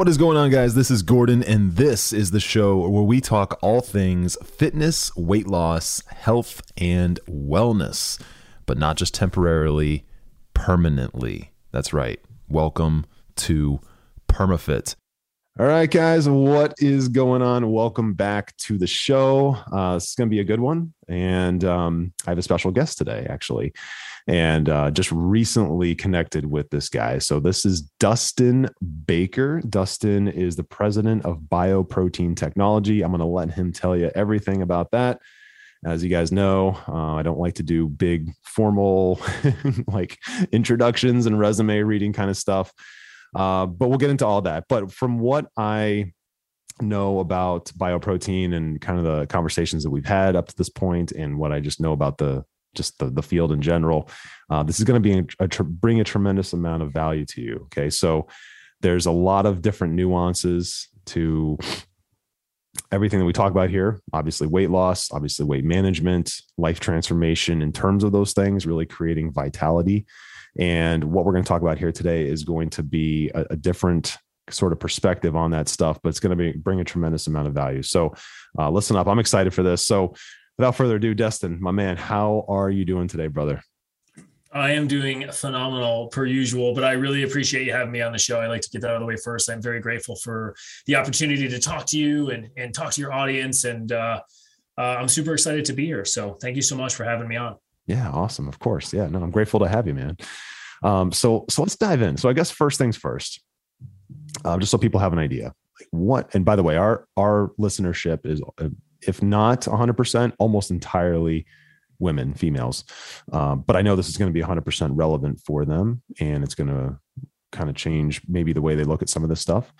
What is going on, guys? This is Gordon, and this is the show where we talk all things fitness, weight loss, health, and wellness, but not just temporarily, permanently. That's right. Welcome to PermaFit. All right, guys, what is going on? Welcome back to the show. Uh, this is going to be a good one. And um, I have a special guest today, actually and uh, just recently connected with this guy. So this is Dustin Baker. Dustin is the president of Bioprotein Technology. I'm going to let him tell you everything about that. As you guys know, uh, I don't like to do big formal like introductions and resume reading kind of stuff. Uh, but we'll get into all that. But from what I know about bioprotein and kind of the conversations that we've had up to this point and what I just know about the just the, the field in general. Uh, this is going to be a, a bring a tremendous amount of value to you. Okay, so there's a lot of different nuances to everything that we talk about here. Obviously, weight loss, obviously weight management, life transformation. In terms of those things, really creating vitality. And what we're going to talk about here today is going to be a, a different sort of perspective on that stuff, but it's going to be bring a tremendous amount of value. So, uh, listen up. I'm excited for this. So, without further ado, Dustin, my man, how are you doing today, brother? I am doing phenomenal per usual, but I really appreciate you having me on the show. I like to get that out of the way first. I'm very grateful for the opportunity to talk to you and, and talk to your audience. And uh, uh, I'm super excited to be here. So thank you so much for having me on. Yeah, awesome. Of course. Yeah, no, I'm grateful to have you, man. Um, so, so let's dive in. So I guess first things first, um, just so people have an idea, like what, and by the way, our, our listenership is uh, if not 100%, almost entirely women, females. Uh, but I know this is going to be 100% relevant for them and it's going to kind of change maybe the way they look at some of this stuff.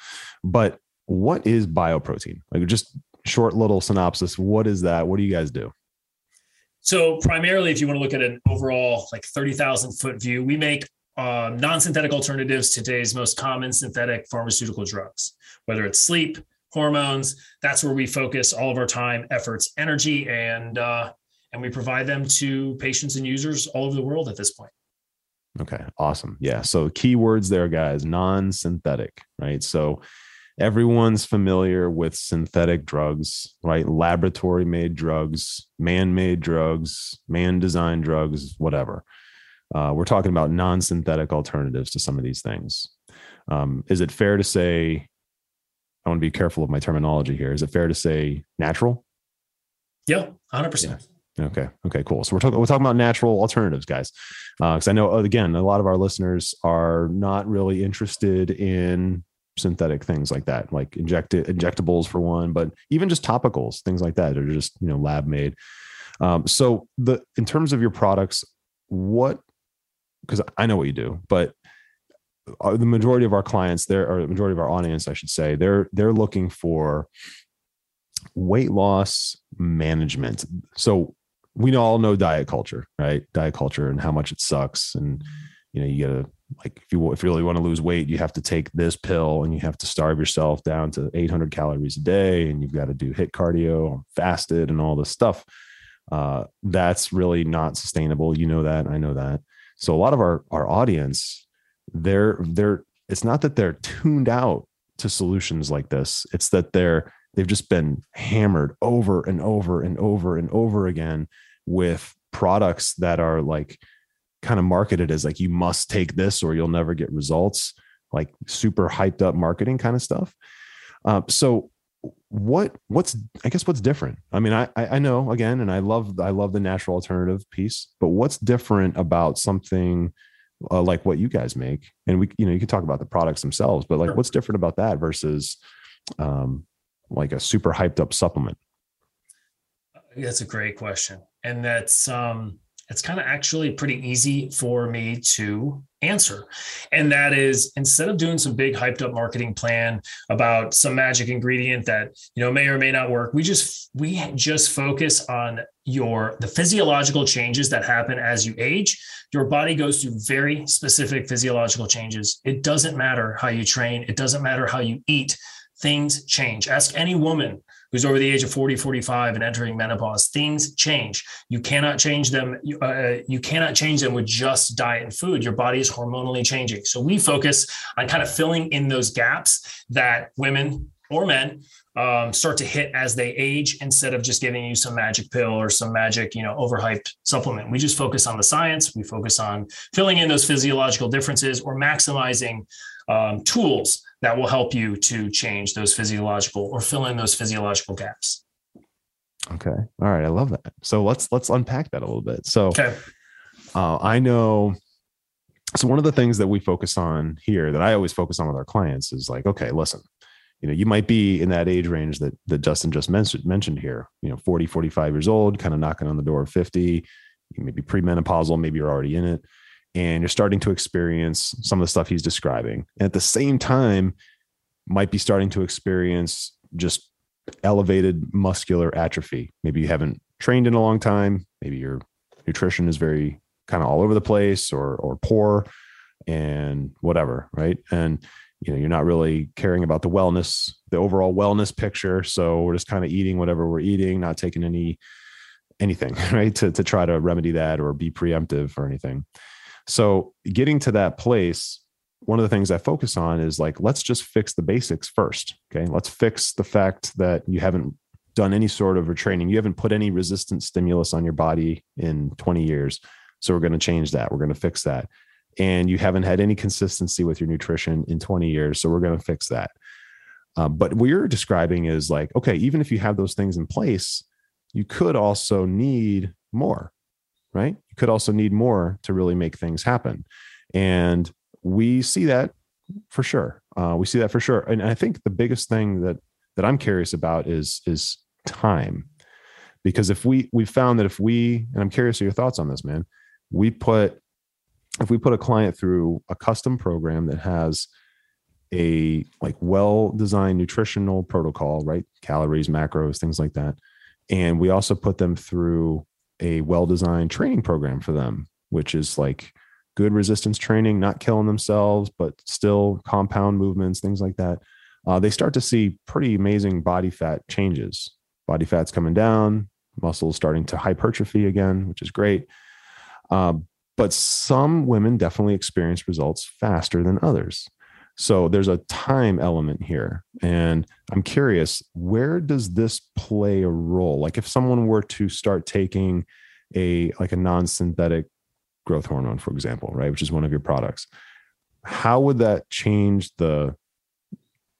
But what is bioprotein? Like just short little synopsis. What is that? What do you guys do? So primarily, if you want to look at an overall like 30,000 foot view, we make uh, non-synthetic alternatives to today's most common synthetic pharmaceutical drugs, whether it's sleep, hormones. That's where we focus all of our time, efforts, energy, and uh, and we provide them to patients and users all over the world at this point. Okay, awesome. Yeah. So keywords there, guys, non-synthetic, right? So everyone's familiar with synthetic drugs, right? Laboratory made drugs, man made drugs, man designed drugs, whatever. Uh, we're talking about non synthetic alternatives to some of these things. Um, is it fair to say I want to be careful of my terminology here. Is it fair to say natural? Yeah, hundred percent. Okay. Okay. Cool. So we're talking we're talking about natural alternatives, guys, because uh, I know again a lot of our listeners are not really interested in synthetic things like that, like injected injectables for one, but even just topicals, things like that, are just you know lab made. Um, so the in terms of your products, what? Because I know what you do, but the majority of our clients there or the majority of our audience i should say they're they're looking for weight loss management so we all know diet culture right diet culture and how much it sucks and you know you gotta like if you if you really want to lose weight you have to take this pill and you have to starve yourself down to 800 calories a day and you've got to do HIIT cardio fasted and all this stuff. Uh, that's really not sustainable. You know that i know that. So a lot of our our audience they're they're it's not that they're tuned out to solutions like this. It's that they're they've just been hammered over and over and over and over again with products that are like kind of marketed as like you must take this or you'll never get results like super hyped up marketing kind of stuff. Um, so what what's i guess what's different? I mean I, I know again and i love i love the natural alternative piece but what's different about something uh, like what you guys make? And we you know you can talk about the products themselves but like sure. what's different about that versus um like a super hyped up supplement? That's a great question. And that's um it's kind of actually pretty easy for me to answer. And that is instead of doing some big hyped up marketing plan about some magic ingredient that, you know, may or may not work, we just we just focus on your the physiological changes that happen as you age. Your body goes through very specific physiological changes. It doesn't matter how you train, it doesn't matter how you eat. Things change. Ask any woman who's over the age of 40, 45 and entering menopause, things change. You cannot change them. Uh, you cannot change them with just diet and food. Your body is hormonally changing. So we focus on kind of filling in those gaps that women or men um, start to hit as they age instead of just giving you some magic pill or some magic, you know, overhyped supplement. We just focus on the science. We focus on filling in those physiological differences or maximizing um, tools that will help you to change those physiological or fill in those physiological gaps. Okay. All right. I love that. So let's let's unpack that a little bit. So okay. uh, I know so one of the things that we focus on here that I always focus on with our clients is like, okay, listen, you know, you might be in that age range that that Justin just mentioned mentioned here, you know, 40, 45 years old, kind of knocking on the door of 50, you may be premenopausal, maybe you're already in it and you're starting to experience some of the stuff he's describing. And at the same time, might be starting to experience just elevated muscular atrophy. Maybe you haven't trained in a long time. Maybe your nutrition is very kind of all over the place or or poor and whatever, right? And you know, you're not really caring about the wellness, the overall wellness picture. So we're just kind of eating whatever we're eating, not taking any anything, right? To to try to remedy that or be preemptive or anything. So getting to that place, one of the things I focus on is like, let's just fix the basics first. Okay. Let's fix the fact that you haven't done any sort of retraining. You haven't put any resistant stimulus on your body in 20 years. So we're going to change that. We're going to fix that. And you haven't had any consistency with your nutrition in 20 years. So we're going to fix that. Uh, but what you're describing is like, okay, even if you have those things in place, you could also need more right? Could also need more to really make things happen. And we see that for sure. Uh, we see that for sure. And I think the biggest thing that that I'm curious about is is time. Because if we we found that if we and I'm curious of your thoughts on this, man, we put if we put a client through a custom program that has a like well designed nutritional protocol, right? Calories, macros, things like that. And we also put them through a well designed training program for them, which is like good resistance training, not killing themselves, but still compound movements, things like that. Uh, they start to see pretty amazing body fat changes. Body fat's coming down, muscles starting to hypertrophy again, which is great. Uh, but some women definitely experience results faster than others. So there's a time element here. And I'm curious, where does this play a role? Like if someone were to start taking a like a non-synthetic growth hormone, for example, right, which is one of your products, how would that change the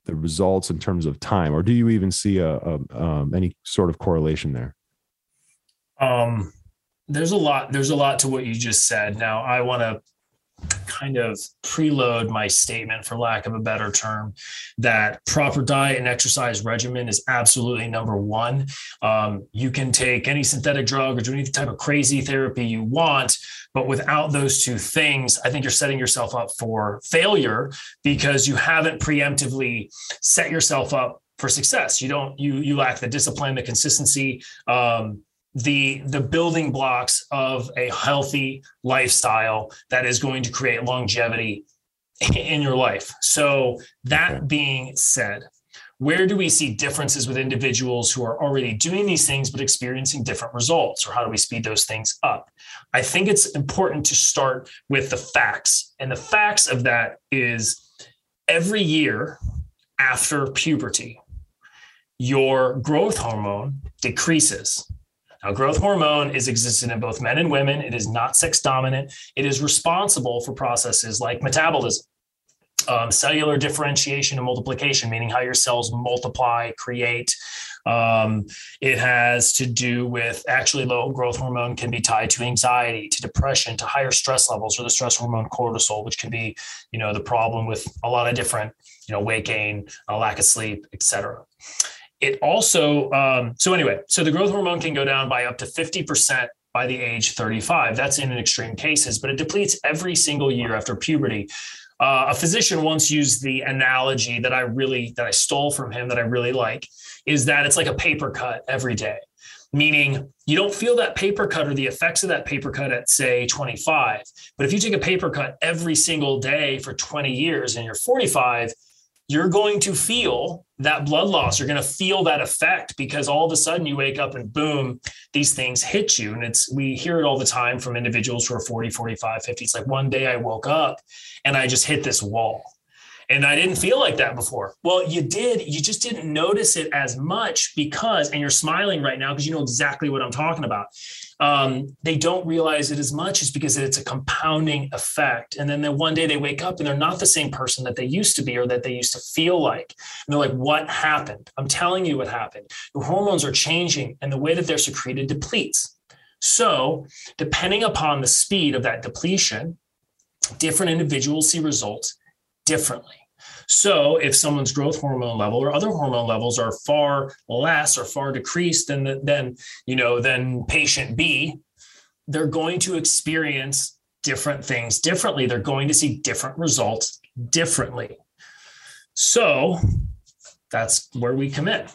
the results in terms of time, or do you even see a, a um, any sort of correlation there? Um, there's a lot. There's a lot to what you just said. Now, I want to kind of preload my statement, for lack of a better term, that proper diet and exercise regimen is absolutely number one. Um, you can take any synthetic drug or do any type of crazy therapy you want, but without those two things, I think you're setting yourself up for failure because you haven't preemptively set yourself up for success. You don't you you lack the discipline, the consistency. Um, the the building blocks of a healthy lifestyle that is going to create longevity in your life. So that being said, where do we see differences with individuals who are already doing these things but experiencing different results or how do we speed those things up? I think it's important to start with the facts. And the facts of that is every year after puberty, your growth hormone decreases now, growth hormone is existent in both men and women. It is not sex dominant. It is responsible for processes like metabolism. um, cellular differentiation and multiplication, meaning how your cells multiply, create. Um, it has to do with actually low growth hormone can be tied to anxiety, to depression, to higher stress levels, or the stress hormone cortisol, which can be, you know, the problem with a lot of different, you know, weight gain, a lack of sleep, etc. It also, um, so anyway, so the growth hormone can go down by up to 50% by the age 35. That's in extreme cases, but it depletes every single year after puberty. Uh, a physician once used the analogy that I really that I stole from him that I really like is that it's like a paper cut every day, meaning you don't feel that paper cut or the effects of that paper cut at say 25, but if you take a paper cut every single day for 20 years and you're 45, you're going to feel that blood loss. You're going to feel that effect because all of a sudden you wake up and boom, these things hit you. And it's, we hear it all the time from individuals who are 40, 45, 50. It's like one day I woke up and I just hit this wall. And I didn't feel like that before. Well, you did. You just didn't notice it as much because, and you're smiling right now because you know exactly what I'm talking about um, they don't realize it as much is because it's a compounding effect. And then, then one day they wake up and they're not the same person that they used to be or that they used to feel like. And they're like, what happened? I'm telling you what happened. Your hormones are changing and the way that they're secreted depletes. So, depending upon the speed of that depletion, different individuals see results differently. So if someone's growth hormone level or other hormone levels are far less or far decreased than than you know than patient B, they're going to experience different things differently. They're going to see different results differently. So that's where we come in.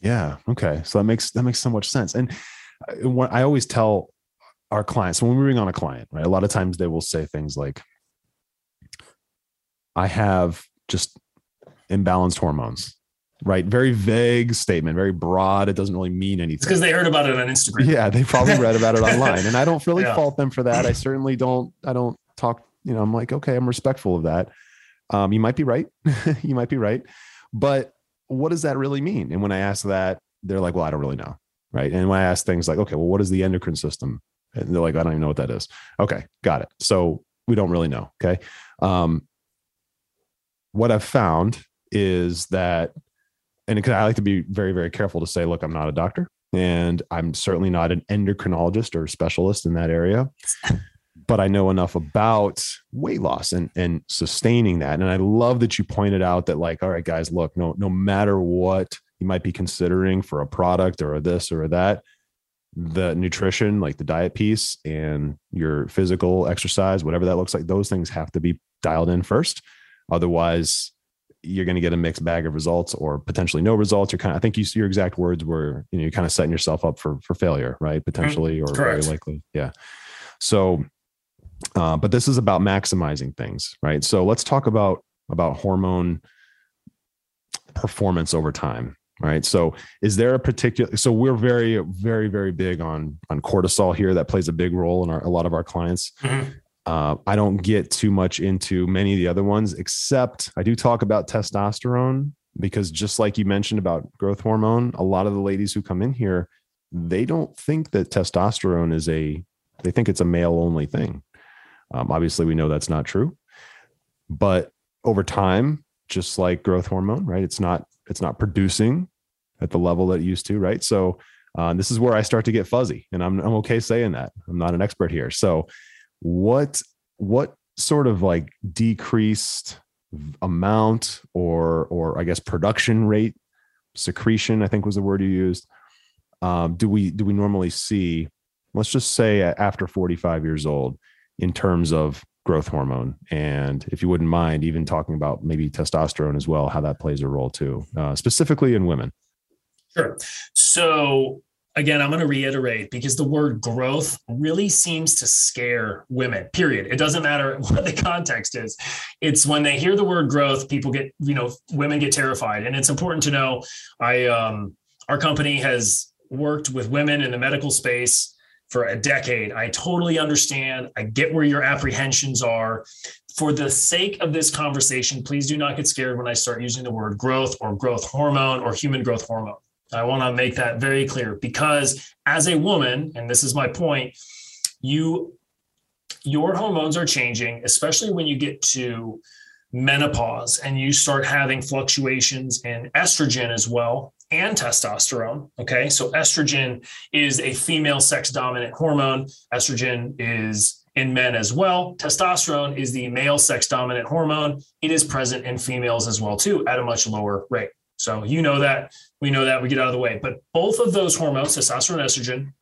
Yeah. Okay. So that makes that makes so much sense. And uh, what I always tell our clients when we bring on a client, right? A lot of times they will say things like, "I have just imbalanced hormones right? Very vague statement very broad. It doesn't really mean anything. Because they heard about it on instagram. Yeah they probably read about it online and i don't really yeah. fault them for that. I certainly don't i don't talk you know i'm like okay i'm respectful of that. Um, you might be right. You might be right. But what does that really mean? And when i ask that they're like well i don't really know right? And when i ask things like okay well what is the endocrine system? And they're like i don't even know what that is. Okay got it. So we don't really know okay? Um, what I've found is that, and because I like to be very, very careful to say, look, I'm not a doctor and I'm certainly not an endocrinologist or specialist in that area, but I know enough about weight loss and, and sustaining that. And I love that you pointed out that, like, all right, guys, look, no, no matter what you might be considering for a product or a this or a that, the nutrition, like the diet piece and your physical exercise, whatever that looks like, those things have to be dialed in first Otherwise, you're going to get a mixed bag of results or potentially no results. You're kind of, I think you, your exact words were, you know, you're kind of setting yourself up for, for failure, right? Mm-hmm. Potentially or Correct. very likely. Yeah. So, uh, but this is about maximizing things, right? So let's talk about, about hormone performance over time. Right. So is there a particular, so we're very, very, very big on, on cortisol here. That plays a big role in our, a lot of our clients. Mm-hmm. Uh, I don't get too much into many of the other ones, except I do talk about testosterone because just like you mentioned about growth hormone, a lot of the ladies who come in here, they don't think that testosterone is a, they think it's a male only thing. Um, obviously, we know that's not true, but over time, just like growth hormone, right? It's not, it's not producing at the level that it used to, right? So, uh, this is where I start to get fuzzy, and I'm I'm okay saying that. I'm not an expert here, so what what sort of like decreased amount or or I guess production rate secretion I think was the word you used um, do we do we normally see let's just say after 45 years old in terms of growth hormone? And if you wouldn't mind even talking about maybe testosterone as well how that plays a role too uh, specifically in women. Sure. So again, I'm going to reiterate because the word growth really seems to scare women, period. It doesn't matter what the context is. It's when they hear the word growth, people get, you know, women get terrified. And it's important to know I, um, our company has worked with women in the medical space for a decade. I totally understand. I get where your apprehensions are. For the sake of this conversation, please do not get scared when I start using the word growth or growth hormone or human growth hormone. I want to make that very clear because as a woman, and this is my point, you your hormones are changing, especially when you get to menopause and you start having fluctuations in estrogen as well and testosterone. Okay. So estrogen is a female sex dominant hormone. Estrogen is in men as well. Testosterone is the male sex dominant hormone. It is present in females as well, too, at a much lower rate. So you know that, we know that, we get out of the way. But both of those hormones, testosterone and estrogen,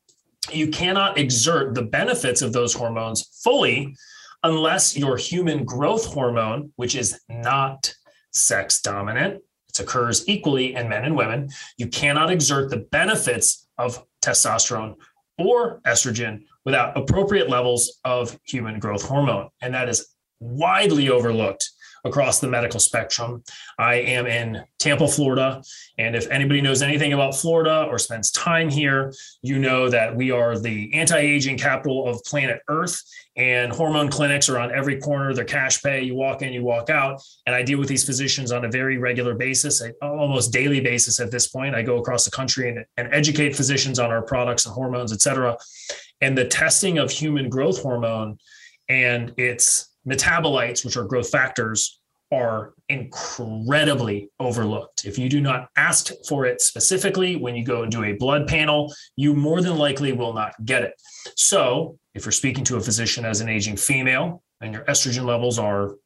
you cannot exert the benefits of those hormones fully unless your human growth hormone, which is not sex dominant, it occurs equally in men and women, you cannot exert the benefits of testosterone or estrogen without appropriate levels of human growth hormone. And that is widely overlooked across the medical spectrum. I am in Tampa, Florida. And if anybody knows anything about Florida or spends time here, you know that we are the anti aging capital of planet Earth. And hormone clinics are on every corner. They're cash pay. You walk in, you walk out. And I deal with these physicians on a very regular basis, almost daily basis at this point. I go across the country and, and educate physicians on our products and hormones, et cetera. And the testing of human growth hormone and its metabolites, which are growth factors, are incredibly overlooked. If you do not ask for it specifically when you go and do a blood panel, you more than likely will not get it. So, if you're speaking to a physician as an aging female and your estrogen levels are,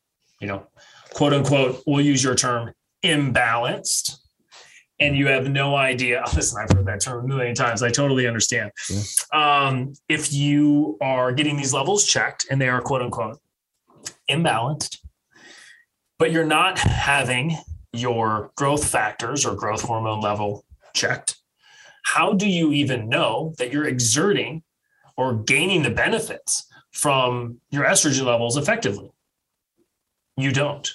you know, quote unquote, we'll use your term, imbalanced, and you have no idea. Listen, I've heard that term a million times. I totally understand. Yeah. Um, if you are getting these levels checked and they are quote unquote imbalanced, but you're not having your growth factors or growth hormone level checked, how do you even know that you're exerting or gaining the benefits from your estrogen levels effectively? You don't.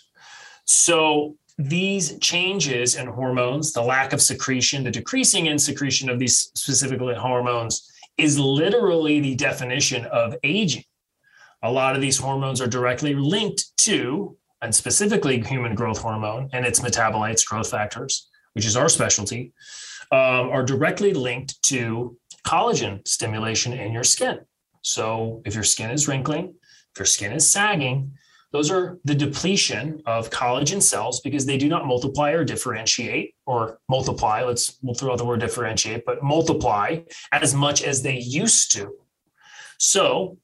So, these changes in hormones, the lack of secretion, the decreasing in secretion of these specifically hormones, is literally the definition of aging. A lot of these hormones are directly linked to and specifically human growth hormone and its metabolites, growth factors, which is our specialty, um, are directly linked to collagen stimulation in your skin. So if your skin is wrinkling, if your skin is sagging, those are the depletion of collagen cells because they do not multiply or differentiate or multiply. Let's we'll throw out the word differentiate, but multiply as much as they used to. So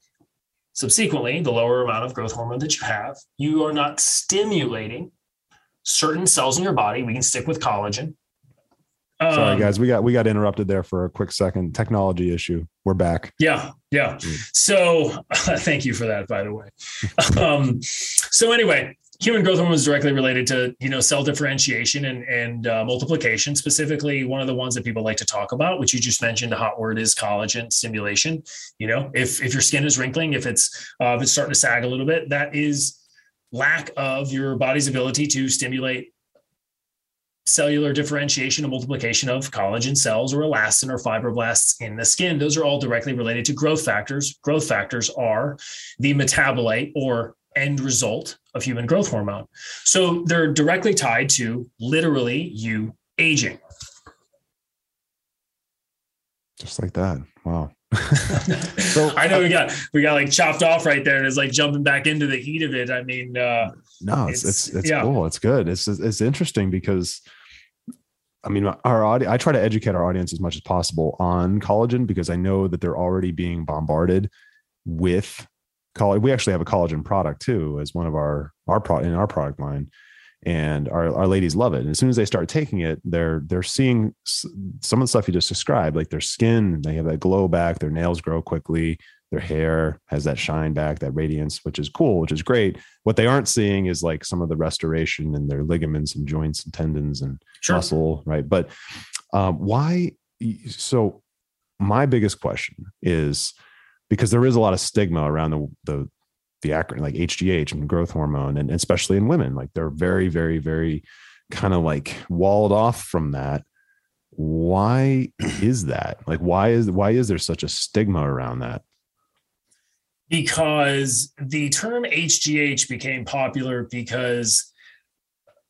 Subsequently, the lower amount of growth hormone that you have, you are not stimulating certain cells in your body. We can stick with collagen. Um, Sorry, guys, we got we got interrupted there for a quick second. Technology issue. We're back. Yeah, yeah. Mm. So, thank you for that, by the way. um, so anyway, human growth hormone is directly related to you know cell differentiation and and uh, multiplication specifically one of the ones that people like to talk about which you just mentioned the hot word is collagen stimulation. You know if if your skin is wrinkling if it's uh, if it's starting to sag a little bit that is lack of your body's ability to stimulate cellular differentiation and multiplication of collagen cells or elastin or fibroblasts in the skin. Those are all directly related to growth factors. Growth factors are the metabolite or end result of human growth hormone. So they're directly tied to literally you aging. Just like that. Wow. so I know we got we got like chopped off right there, and it's like jumping back into the heat of it. I mean, uh, no, it's it's it's, it's yeah. cool. It's good. It's it's interesting because I mean, our audience, I try to educate our audience as much as possible on collagen because I know that they're already being bombarded with collagen. We actually have a collagen product too, as one of our our product in our product line, and our our ladies love it. And as soon as they start taking it, they're they're seeing some of the stuff you just described, like their skin, they have that glow back, their nails grow quickly, their hair has that shine back, that radiance, which is cool, which is great. What they aren't seeing is like some of the restoration in their ligaments and joints and tendons and sure. muscle, right? But um, why? So my biggest question is because there is a lot of stigma around the the the acronym like HGH and growth hormone, and especially in women, like they're very, very, very kind of like walled off from that. Why is that? Like, why is why is there such a stigma around that? Because the term HGH became popular because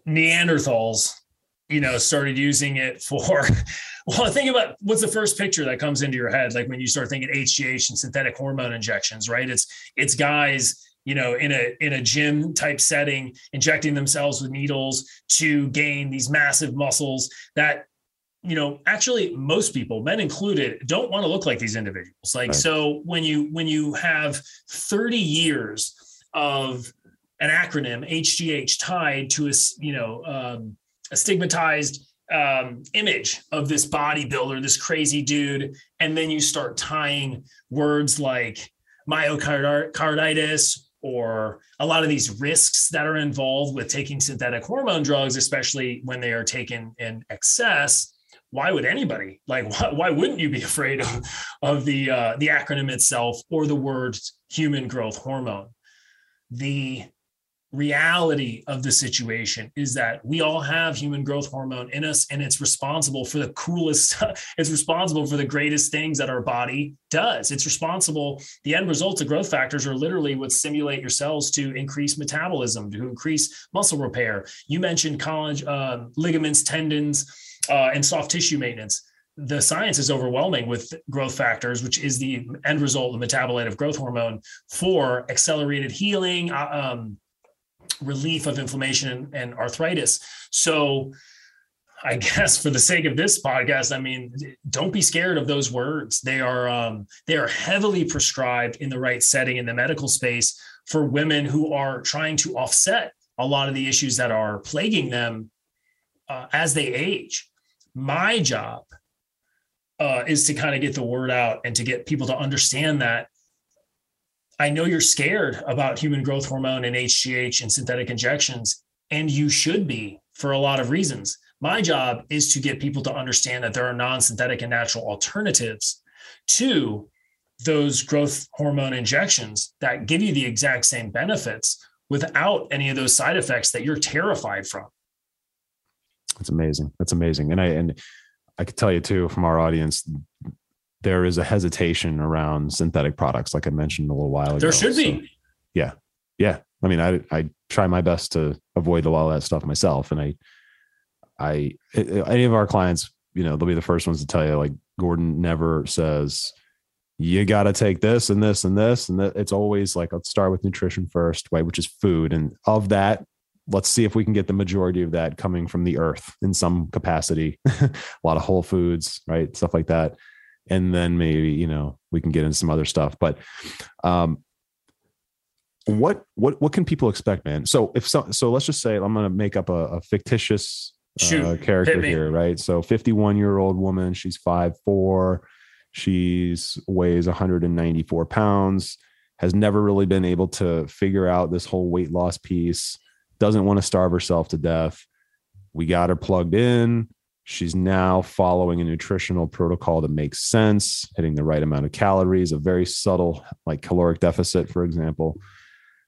Neanderthals you know, started using it for, well, think about what's the first picture that comes into your head, like when you start thinking HGH and synthetic hormone injections, right? It's it's guys, you know in a in a gym type setting injecting themselves with needles to gain these massive muscles that you know actually most people men included don't want to look like these individuals like right. so when you when you have 30 years of an acronym hgh tied to a you know um, a stigmatized um, image of this bodybuilder this crazy dude. And then you start tying words like myocarditis or a lot of these risks that are involved with taking synthetic hormone drugs especially when they are taken in excess. Why would anybody like why, why wouldn't you be afraid of, of the uh, the acronym itself or the word human growth hormone? The reality of the situation is that we all have human growth hormone in us and it's responsible for the coolest it's responsible for the greatest things that our body does. It's responsible the end result of growth factors are literally what stimulate your cells to increase metabolism to increase muscle repair. You mentioned collagen uh, ligaments tendons uh, and soft tissue maintenance. The science is overwhelming with growth factors, which is the end result, the metabolite of growth hormone for accelerated healing, uh, um, relief of inflammation and arthritis. So, I guess for the sake of this podcast, I mean, don't be scared of those words. They are um, they are heavily prescribed in the right setting in the medical space for women who are trying to offset a lot of the issues that are plaguing them uh, as they age my job uh, is to kind of get the word out and to get people to understand that I know you're scared about human growth hormone and HGH and synthetic injections, and you should be for a lot of reasons. My job is to get people to understand that there are non synthetic and natural alternatives to those growth hormone injections that give you the exact same benefits without any of those side effects that you're terrified from. That's amazing. That's amazing. And I and I could tell you too from our audience, there is a hesitation around synthetic products, like I mentioned a little while ago. There should so, be. Yeah. Yeah. I mean, I I try my best to avoid a lot of that stuff myself. And I I any of our clients, you know, they'll be the first ones to tell you, like Gordon never says, you got to take this and this and this. And that it's always like, let's start with nutrition first, right? Which is food. And of that, let's see if we can get the majority of that coming from the earth in some capacity a lot of whole foods right stuff like that and then maybe you know we can get into some other stuff. But um what what what can people expect man? So if so so let's just say i'm going to make up a, a fictitious uh, character here right? So 51 year old woman she's five four. She's weighs 194 pounds has never really been able to figure out this whole weight loss piece doesn't want to starve herself to death. We got her plugged in. She's now following a nutritional protocol that makes sense, hitting the right amount of calories, a very subtle, like caloric deficit, for example,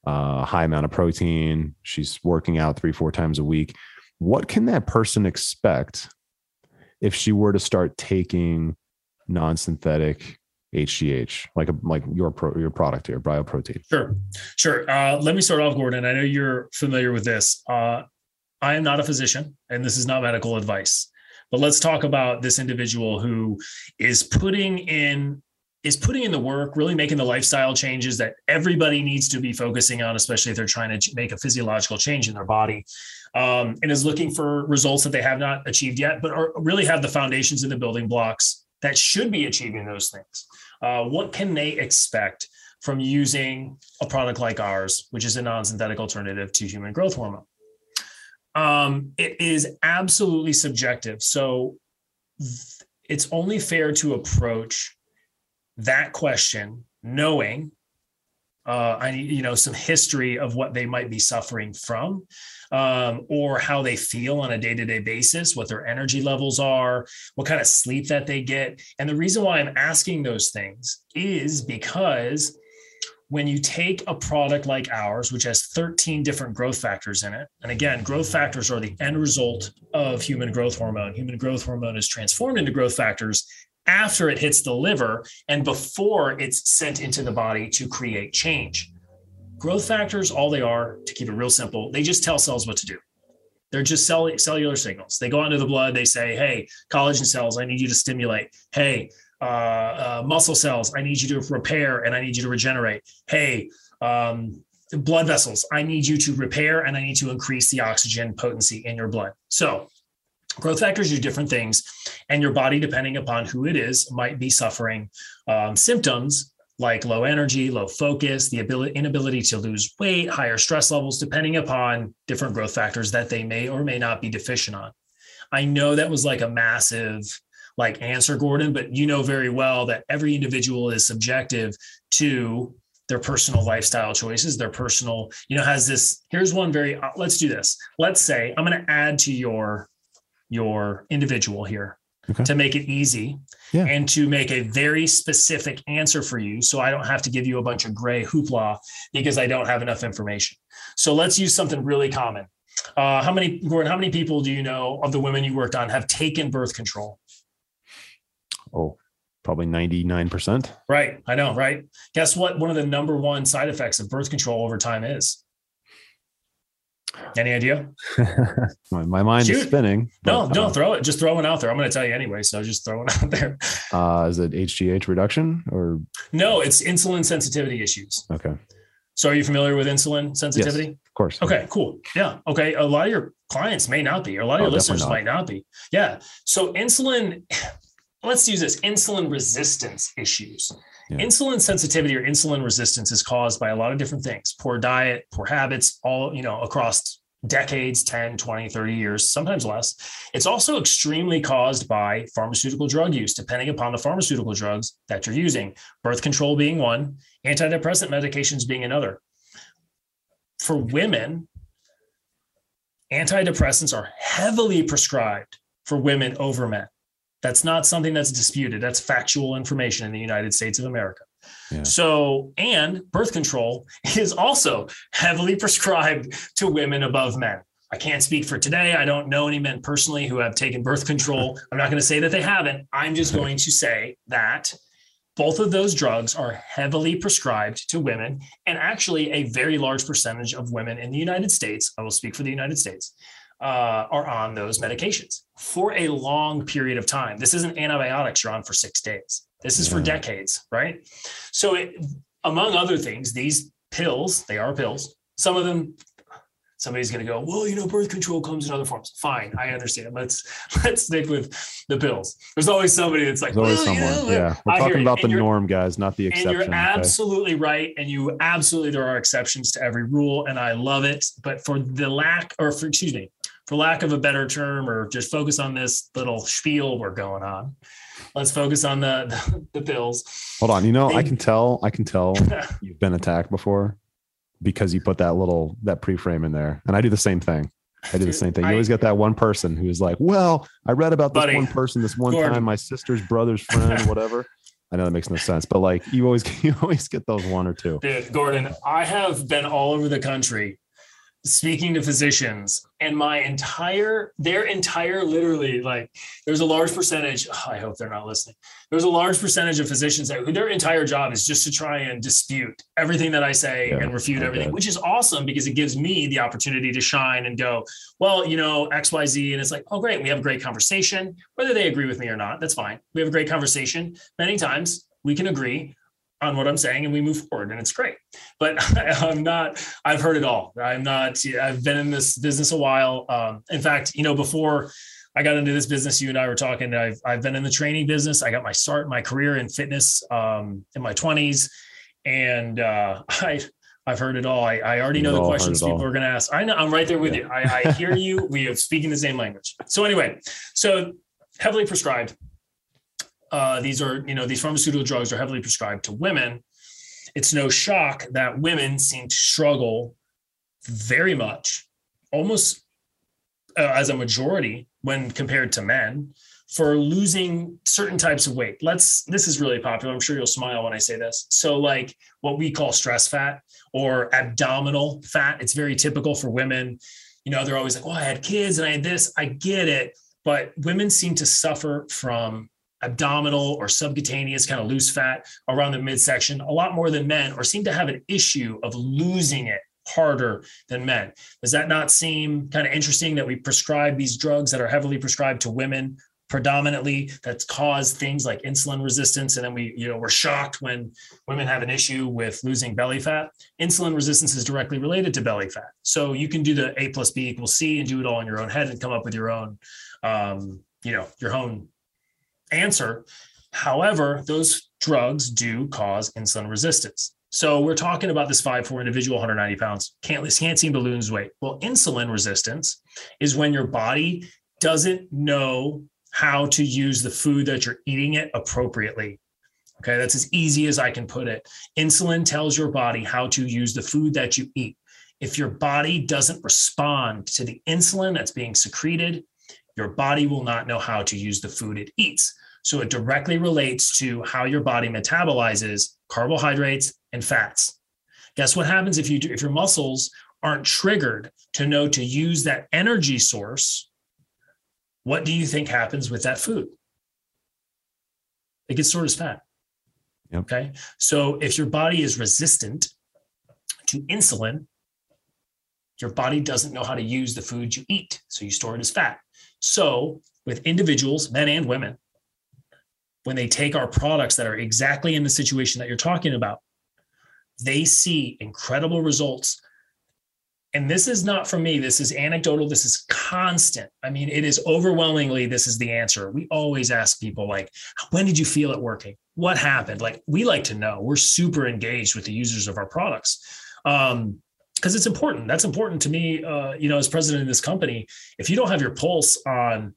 uh, high amount of protein. She's working out three, four times a week. What can that person expect if she were to start taking non synthetic HGH, like a like your pro, your product here, Bioprotein. Sure, sure. Uh, let me start off, Gordon. I know you're familiar with this. Uh, I am not a physician, and this is not medical advice. But let's talk about this individual who is putting in is putting in the work, really making the lifestyle changes that everybody needs to be focusing on, especially if they're trying to make a physiological change in their body, um, and is looking for results that they have not achieved yet, but are, really have the foundations and the building blocks that should be achieving those things. Uh, what can they expect from using a product like ours, which is a non synthetic alternative to human growth hormone? Um, it is absolutely subjective. So th- it's only fair to approach that question knowing uh, I need, you know, some history of what they might be suffering from, um, or how they feel on a day to day basis, what their energy levels are, what kind of sleep that they get. And the reason why I'm asking those things is because when you take a product like ours, which has 13 different growth factors in it, and again, growth factors are the end result of human growth hormone. Human growth hormone is transformed into growth factors after it hits the liver and before it's sent into the body to create change. Growth factors, all they are, to keep it real simple, they just tell cells what to do. They're just cell- cellular signals. They go into the blood. They say, hey, collagen cells, I need you to stimulate. Hey, uh, uh, muscle cells, I need you to repair and I need you to regenerate. Hey, um, blood vessels. I need you to repair and I need to increase the oxygen potency in your blood. So, growth factors do different things, and your body, depending upon who it is, might be suffering um, symptoms like low energy, low focus, the ability, inability to lose weight, higher stress levels, depending upon different growth factors that they may or may not be deficient on. I know that was like a massive like answer, Gordon, but you know very well that every individual is subjective to their personal lifestyle choices, their personal, you know, has this. Here's one very. Uh, let's do this. Let's say I'm going to add to your your individual here okay. to make it easy yeah. and to make a very specific answer for you, so I don't have to give you a bunch of gray hoopla because I don't have enough information. So let's use something really common. Uh, how many, Gordon? How many people do you know of the women you worked on have taken birth control? Oh, probably 99%. Right. I know. Right. Guess what? One of the number one side effects of birth control over time is. Any idea? my, my, mind Shoot. is spinning. No, don't uh, throw it. Just throw it out there. I'm going to tell you anyway. So just throw it out there. Uh, is it HGH reduction or? No, it's insulin sensitivity issues. Okay. So are you familiar with insulin sensitivity? Yes, of course. Okay, cool. Yeah. Okay. A lot of your clients may not be, or a lot of oh, your listeners not. might not be. Yeah. So insulin, let's use this insulin resistance issues. Yeah. Insulin sensitivity or insulin resistance is caused by a lot of different things poor diet, poor habits, all, you know, across decades 10, 20, 30 years, sometimes less. It's also extremely caused by pharmaceutical drug use, depending upon the pharmaceutical drugs that you're using, birth control being one, antidepressant medications being another. For women, antidepressants are heavily prescribed for women over men. That's not something that's disputed. That's factual information in the United States of America. Yeah. So, and birth control is also heavily prescribed to women above men. I can't speak for today. I don't know any men personally who have taken birth control. I'm not going to say that they haven't. I'm just going to say that both of those drugs are heavily prescribed to women. And actually, a very large percentage of women in the United States, I will speak for the United States, uh, are on those medications for a long period of time. This isn't antibiotics you're on for six days. This is for decades, right? So, it, among other things, these pills, they are pills. Some of them, somebody's going to go, well, you know, birth control comes in other forms. Fine, I understand. Let's let's stick with the pills. There's always somebody that's like, There's always well, someone. You know, yeah, we're talking about the norm, guys, not the exception. And you're absolutely okay? right, and you absolutely there are exceptions to every rule, and I love it. But for the lack, or for excuse me, for lack of a better term, or just focus on this little spiel we're going on. Let's focus on the the, the pills. Hold on, you know, they, I can tell, I can tell you've been attacked before because you put that little that pre-frame in there, and I do the same thing. I do the same thing. You I, always get that one person who's like, "Well, I read about this buddy, one person this one time, my sister's brother's friend, whatever." I know that makes no sense, but like you always you always get those one or two. Dude, Gordon, I have been all over the country speaking to physicians and my entire their entire literally like there's a large percentage oh, i hope they're not listening. There's a large percentage of physicians that their entire job is just to try and dispute everything that i say yeah, and refute everything which is awesome because it gives me the opportunity to shine and go well you know xyz and it's like oh great we have a great conversation. Whether they agree with me or not that's fine. We have a great conversation. Many times we can agree on what I'm saying and we move forward and it's great. But I'm not, I've heard it all. I'm not, I've been in this business a while. Um, in fact, you know, before I got into this business, you and I were talking, I've, I've been in the training business. I got my start, my career in fitness um, in my 20s. And uh, I, I've heard it all. I, I already know the questions people are going to ask. I know I'm right there with yeah. you. I, I hear you. We are speaking the same language. So anyway, so heavily prescribed uh, these are, you know, these pharmaceutical drugs are heavily prescribed to women. It's no shock that women seem to struggle very much, almost uh, as a majority when compared to men, for losing certain types of weight. Let's, this is really popular. I'm sure you'll smile when I say this. So, like what we call stress fat or abdominal fat, it's very typical for women. You know, they're always like, oh, I had kids and I had this. I get it. But women seem to suffer from abdominal or subcutaneous kind of loose fat around the midsection a lot more than men or seem to have an issue of losing it harder than men. Does that not seem kind of interesting that we prescribe these drugs that are heavily prescribed to women predominantly that's caused things like insulin resistance? And then we you know we're shocked when women have an issue with losing belly fat. Insulin resistance is directly related to belly fat. So you can do the a plus b equals c and do it all in your own head and come up with your own um, you know your own answer however those drugs do cause insulin resistance so we're talking about this five four individual 190 pounds can't can't seem to lose weight well insulin resistance is when your body doesn't know how to use the food that you're eating it appropriately. Okay, that's as easy as I can put it. Insulin tells your body how to use the food that you eat. If your body doesn't respond to the insulin that's being secreted, your body will not know how to use the food it eats. So it directly relates to how your body metabolizes carbohydrates and fats. Guess what happens if you do, if your muscles aren't triggered to know to use that energy source what do you think happens with that food? It gets stored as fat. Yep. Okay. So if your body is resistant to insulin, your body doesn't know how to use the food you eat. So you store it as fat. So with individuals, men and women, when they take our products that are exactly in the situation that you're talking about, they see incredible results. And this is not from me. This is anecdotal. This is constant. I mean it is overwhelmingly this is the answer. We always ask people like when did you feel it working? What happened? Like we like to know. We're super engaged with the users of our products. Um because it's important that's important to me uh you know as president of this company if you don't have your pulse on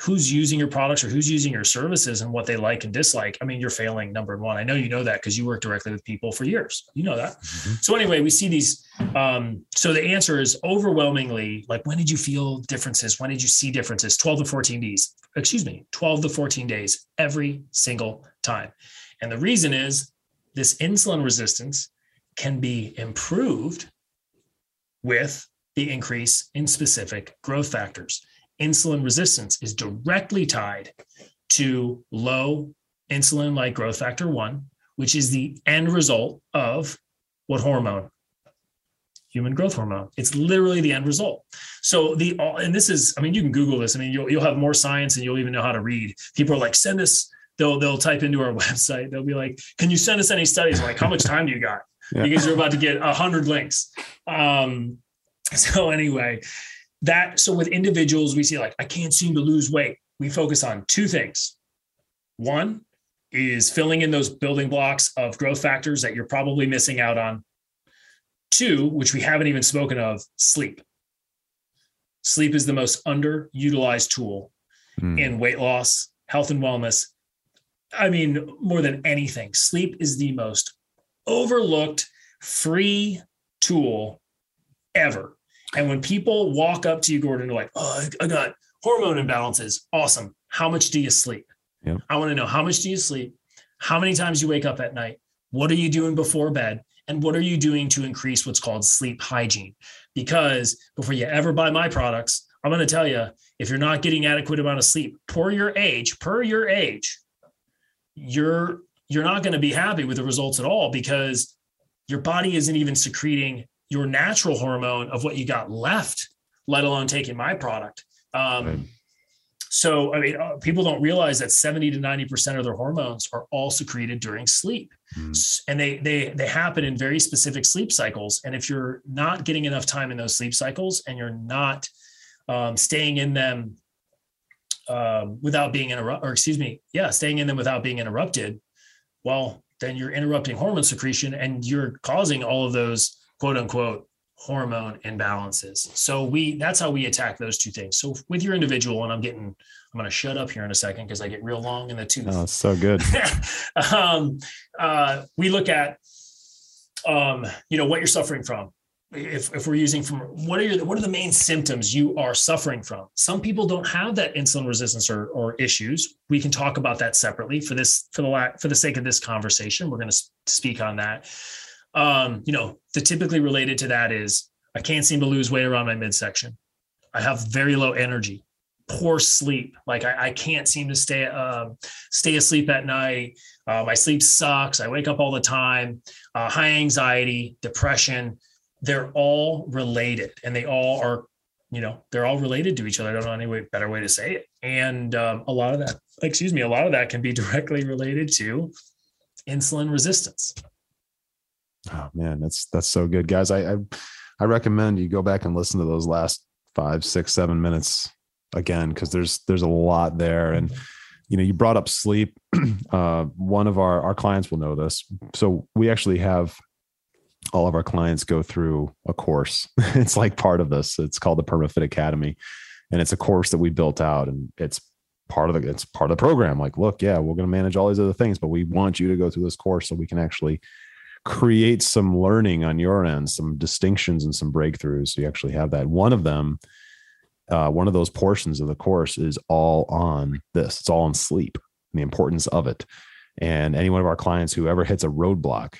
who's using your products or who's using your services and what they like and dislike, I mean, you're failing number one. I know you know that because you work directly with people for years. You know that. Mm-hmm. So anyway, we see these. Um, so the answer is overwhelmingly like, when did you feel differences? When did you see differences? 12 to 14 days, excuse me, 12 to 14 days every single time. And the reason is this insulin resistance can be improved with the increase in specific growth factors. Insulin resistance is directly tied to low insulin like growth factor 1 which is the end result of what hormone? Human growth hormone. It's literally the end result. So the and this is i mean you can google this. I mean you'll, you'll have more science and you'll even know how to read. People are like send us they'll they'll type into our website. They'll be like can you send us any studies? I'm like how much time do you got yeah. because you're about to get a hundred links. Um so anyway that so with individuals we see like i can't seem to lose weight. We focus on two things. One is filling in those building blocks of growth factors that you're probably missing out on. Two which we haven't even spoken of sleep. Sleep is the most underutilized tool mm. in weight loss health and wellness. I mean more than anything sleep is the most overlooked free tool ever and when people walk up to you, Gordon, they're like, oh, I got hormone imbalances. Awesome. How much do you sleep? Yep. I want to know how much do you sleep? How many times you wake up at night? What are you doing before bed? And what are you doing to increase what's called sleep hygiene? Because before you ever buy my products, I'm going to tell you if you're not getting adequate amount of sleep per your age, per your age, you're you're not going to be happy with the results at all because your body isn't even secreting your natural hormone of what you got left, let alone taking my product. Um, right. So, I mean, uh, people don't realize that 70 to 90% of their hormones are all secreted during sleep. Mm. And they, they, they happen in very specific sleep cycles. And if you're not getting enough time in those sleep cycles and you're not um, staying in them um, without being interrupted, or excuse me, yeah, staying in them without being interrupted, well, then you're interrupting hormone secretion and you're causing all of those quote unquote hormone imbalances. So we that's how we attack those two things. So with your individual, and I'm getting I'm going to shut up here in a second because I get real long in the tooth. Oh, so good. um, uh, we look at um, you know what you're suffering from. If, if we're using from what are your what are the main symptoms you are suffering from? Some people don't have that insulin resistance or, or issues. We can talk about that separately for this for the lack for the sake of this conversation. We're going to speak on that um, you know, the typically related to that is I can't seem to lose weight around my midsection. I have very low energy, poor sleep. Like I, I can't seem to stay uh, stay asleep at night. Uh, my sleep sucks. I wake up all the time. Uh, high anxiety, depression. They're all related, and they all are you know they're all related to each other. I don't know any way, better way to say it. And um, a lot of that, excuse me, a lot of that can be directly related to insulin resistance. Oh man, that's that's so good, guys. I, I I recommend you go back and listen to those last five, six, seven minutes again because there's there's a lot there and you know you brought up sleep uh, one of our our clients will know this so we actually have all of our clients go through a course. It's like part of this. It's called the permafit academy and it's a course that we built out and it's part of the it's part of the program. Like look yeah we're going to manage all these other things but we want you to go through this course so we can actually create some learning on your end some distinctions and some breakthroughs. So you actually have that. One of them uh, one of those portions of the course is all on this. It's all on sleep and the importance of it. And any one of our clients who ever hits a roadblock,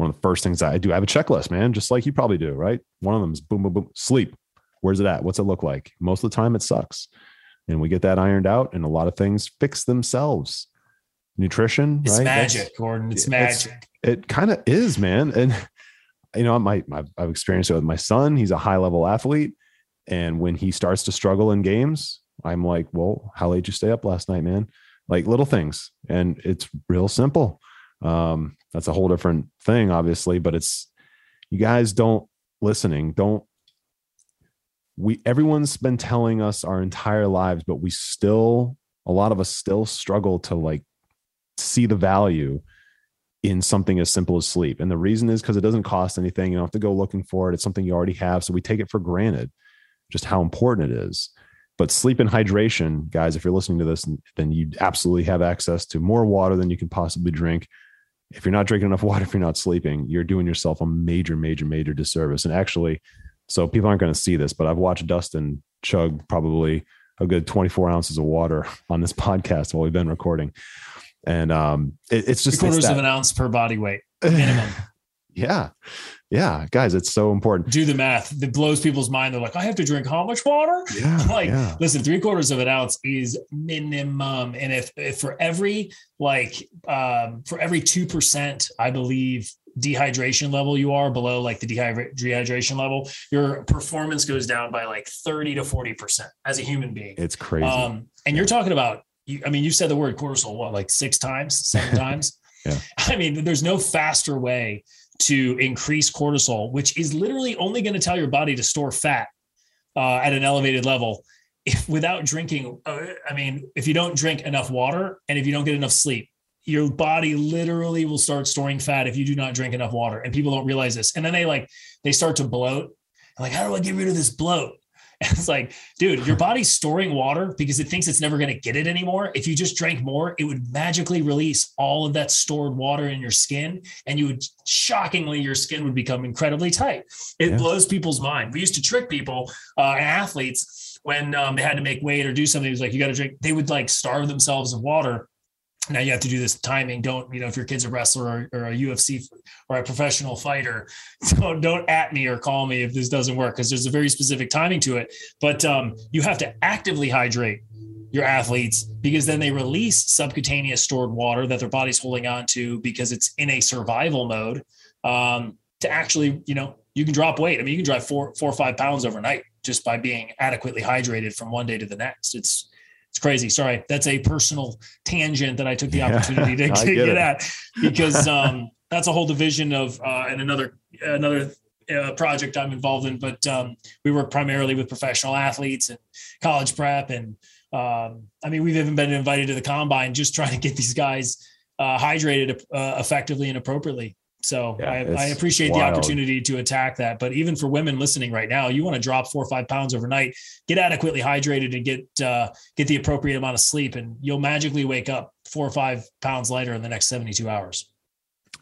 one of the first things I do, I have a checklist, man, just like you probably do, right? One of them is boom, boom, boom, sleep. Where's it at? What's it look like? Most of the time, it sucks. And we get that ironed out, and a lot of things fix themselves. Nutrition, it's right? magic, That's, Gordon. It's magic. It's, it kind of is, man. And you know, my, my I've experienced it with my son. He's a high level athlete and when he starts to struggle in games, I'm like, well, how late you stay up last night, man? Like little things. And it's real simple. Um, that's a whole different thing, obviously, but it's you guys don't listening, don't we everyone's been telling us our entire lives, but we still a lot of us still struggle to like see the value in something as simple as sleep. And the reason is because it doesn't cost anything. You don't have to go looking for it. It's something you already have. So we take it for granted just how important it is. But sleep and hydration, guys, if you're listening to this, then you absolutely have access to more water than you can possibly drink. If you're not drinking enough water, if you're not sleeping, you're doing yourself a major, major, major disservice. And actually, so people aren't going to see this, but I've watched Dustin chug probably a good 24 ounces of water on this podcast while we've been recording. And um, it, it's just Three quarters of an ounce per body weight minimum. Yeah. Yeah guys it's so important. Do the math. It blows people's mind. They're like i have to drink how much water? Yeah like yeah. listen three quarters of an ounce is minimum. And if, if for every like um for every two percent i believe dehydration level you are below like the dehydration level your performance goes down by like 30 to 40 percent as a human being. It's crazy. Um and you're talking about you, i mean you said the word cortisol what like six times seven times? Yeah. I mean there's no faster way to increase cortisol, which is literally only going to tell your body to store fat uh, at an elevated level if without drinking. Uh, I mean, if you don't drink enough water and if you don't get enough sleep, your body literally will start storing fat if you do not drink enough water. And people don't realize this. And then they like, they start to bloat. Like, how do I get rid of this bloat? it's like, dude, your body's storing water because it thinks it's never going to get it anymore. If you just drank more, it would magically release all of that stored water in your skin, and you would shockingly, your skin would become incredibly tight. It yeah. blows people's mind. We used to trick people uh, and athletes when um, they had to make weight or do something. It was like, you got to drink. They would like starve themselves of water now you have to do this timing. Don't you know if your kid's a wrestler or, or, a UFC or a professional fighter, don't don't at me or call me if this doesn't work because there's a very specific timing to it. But um, you have to actively hydrate your athletes because then they release subcutaneous stored water that their body's holding on to because it's in a survival mode um, to actually you know you can drop weight. I mean you can drive four four or five pounds overnight just by being adequately hydrated from one day to the next. It's it's crazy. Sorry, that's a personal tangent that I took the opportunity to, get, get at because um, that's a whole division of uh, and another another uh, project I'm involved in. But um, we work primarily with professional athletes and college prep, and um, I mean we've even been invited to the combine just trying to get these guys uh, hydrated uh, effectively and appropriately. So yeah, I, I, appreciate wild. the opportunity to attack that. But even for women listening right now, you want to drop four or five pounds overnight, get adequately hydrated, and get uh, get the appropriate amount of sleep, and you'll magically wake up four or five pounds lighter in the next seventy two hours.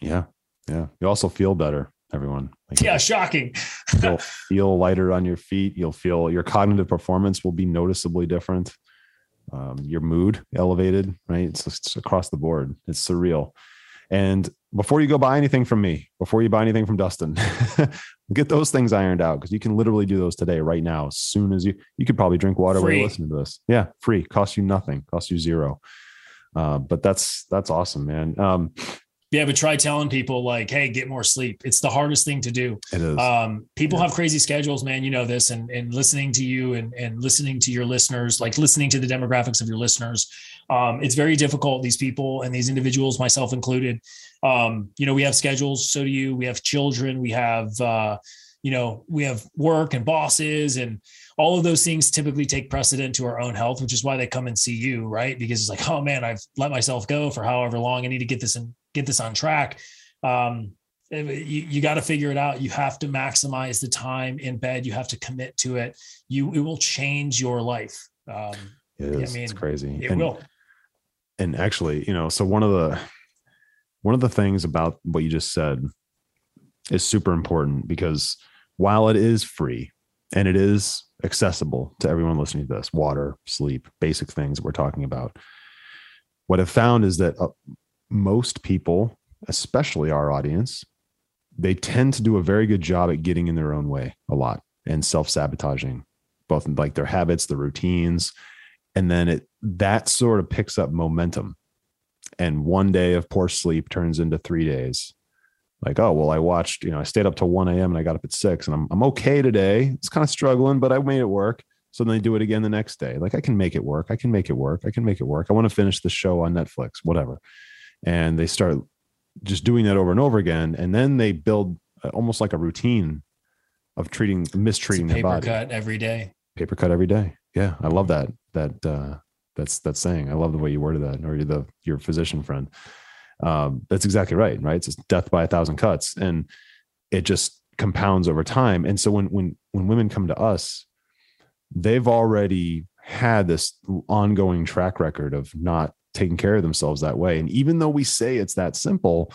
Yeah, yeah. You also feel better, everyone. Like yeah, shocking. you'll feel lighter on your feet. You'll feel your cognitive performance will be noticeably different. Um, your mood elevated, right? It's, it's across the board. It's surreal. And before you go buy anything from me, before you buy anything from Dustin, get those things ironed out because you can literally do those today, right now. As soon as you, you could probably drink water free. while you're listening to this. Yeah, free, cost you nothing, cost you zero. Uh, but that's that's awesome, man. Um, Yeah, but try telling people like, "Hey, get more sleep." It's the hardest thing to do. It is. Um, people have crazy schedules, man. You know this, and and listening to you and and listening to your listeners, like listening to the demographics of your listeners, um, it's very difficult. These people and these individuals, myself included, um, you know, we have schedules. So do you. We have children. We have, uh, you know, we have work and bosses and all of those things typically take precedent to our own health, which is why they come and see you, right? Because it's like, oh man, I've let myself go for however long. I need to get this and get this on track. Um, you, you got to figure it out. You have to maximize the time in bed. You have to commit to it. You it will change your life. Um, it is. I mean, it's crazy. It and, will. And actually, you know, so one of the one of the things about what you just said is super important because while it is free and it is accessible to everyone listening to this water, sleep, basic things that we're talking about. What I've found is that uh, most people, especially our audience, they tend to do a very good job at getting in their own way a lot and self sabotaging, both like their habits, the routines. And then it that sort of picks up momentum. And one day of poor sleep turns into three days like, oh, well, I watched, you know, I stayed up till 1 a.m. and I got up at six and I'm, I'm okay today. It's kind of struggling, but I made it work. So then they do it again the next day. Like, I can make it work. I can make it work. I can make it work. I want to finish the show on Netflix, whatever. And they start just doing that over and over again. And then they build uh, almost like a routine of treating, mistreating their body. Paper cut every day. Paper cut every day. Yeah. I love that. That, uh, that's, that's saying, I love the way you worded that or the, your physician friend. Um, that's exactly right right? It's death by a thousand cuts and it just compounds over time. And so when when when women come to us they've already had this ongoing track record of not taking care of themselves that way. And even though we say it's that simple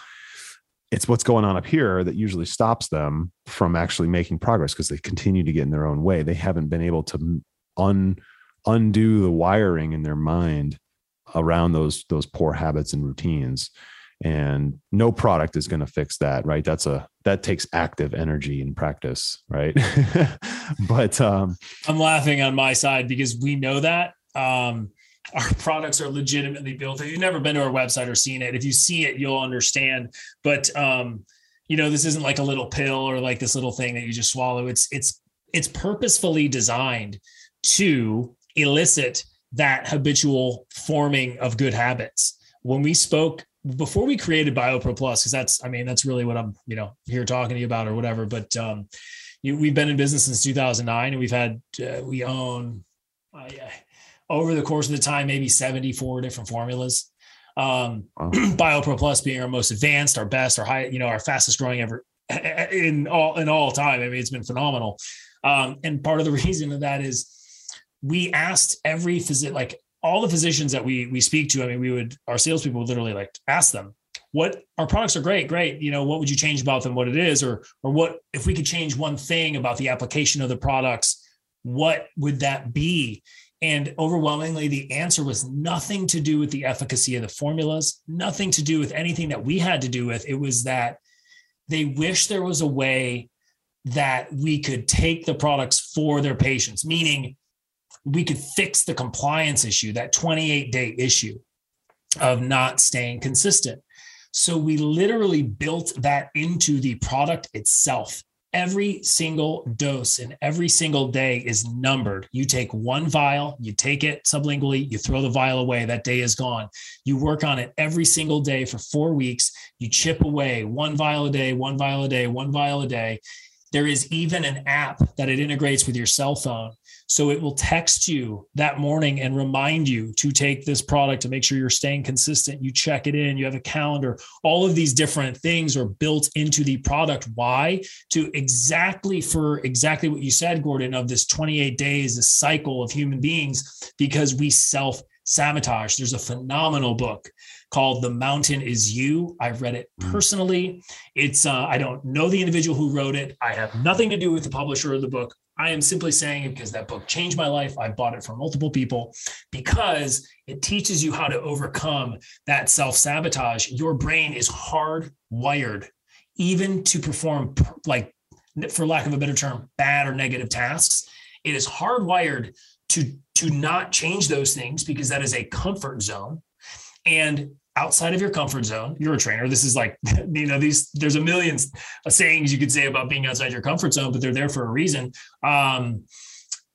it's what's going on up here that usually stops them from actually making progress because they continue to get in their own way. They haven't been able to un undo the wiring in their mind around those those poor habits and routines. And no product is going to fix that right? That's a that takes active energy and practice right? But um i'm laughing on my side because we know that um our products are legitimately built. If you've never been to our website or seen it if you see it you'll understand. But um you know this isn't like a little pill or like this little thing that you just swallow. It's it's it's purposefully designed to elicit that habitual forming of good habits when we spoke before we created BioPro Plus, because that's, I mean, that's really what I'm, you know, here talking to you about or whatever. But um, you, we've been in business since 2009, and we've had, uh, we own uh, yeah, over the course of the time maybe 74 different formulas. Um, wow. BioPro Plus being our most advanced, our best, our high, you know, our fastest growing ever in all in all time. I mean, it's been phenomenal. Um, and part of the reason of that is we asked every physician, like all the physicians that we we speak to, I mean, we would our salespeople would literally like ask them, "What our products are great, great. You know, what would you change about them? What it is, or or what if we could change one thing about the application of the products? What would that be?" And overwhelmingly, the answer was nothing to do with the efficacy of the formulas, nothing to do with anything that we had to do with. It was that they wish there was a way that we could take the products for their patients, meaning we could fix the compliance issue, that 28 day issue of not staying consistent. So we literally built that into the product itself. Every single dose and every single day is numbered. You take one vial, you take it sublingually, you throw the vial away. That day is gone. You work on it every single day for four weeks. You chip away one vial a day, one vial a day, one vial a day. There is even an app that it integrates with your cell phone so it will text you that morning and remind you to take this product to make sure you're staying consistent. You check it in, you have a calendar. All of these different things are built into the product. Why? To exactly for exactly what you said, Gordon, of this 28 days, this cycle of human beings, because we self sabotage. There's a phenomenal book called The Mountain Is You. I've read it hmm. personally. It's uh, I don't know the individual who wrote it. I have nothing to do with the publisher of the book. I am simply saying it because that book changed my life. I bought it from multiple people because it teaches you how to overcome that self sabotage. Your brain is hardwired even to perform like for lack of a better term bad or negative tasks it is hardwired to to not change those things because that is a comfort zone and outside of your comfort zone. You're a trainer. This is like, you know, these, there's a million sayings you could say about being outside your comfort zone, but they're there for a reason. Um,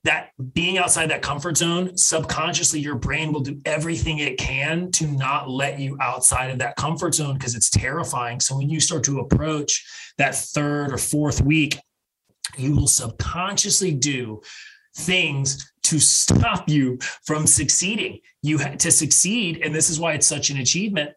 that being outside that comfort zone, subconsciously, your brain will do everything it can to not let you outside of that comfort zone because it's terrifying. So when you start to approach that third or fourth week, you will subconsciously do things to stop you from succeeding. You have to succeed, and this is why it's such an achievement.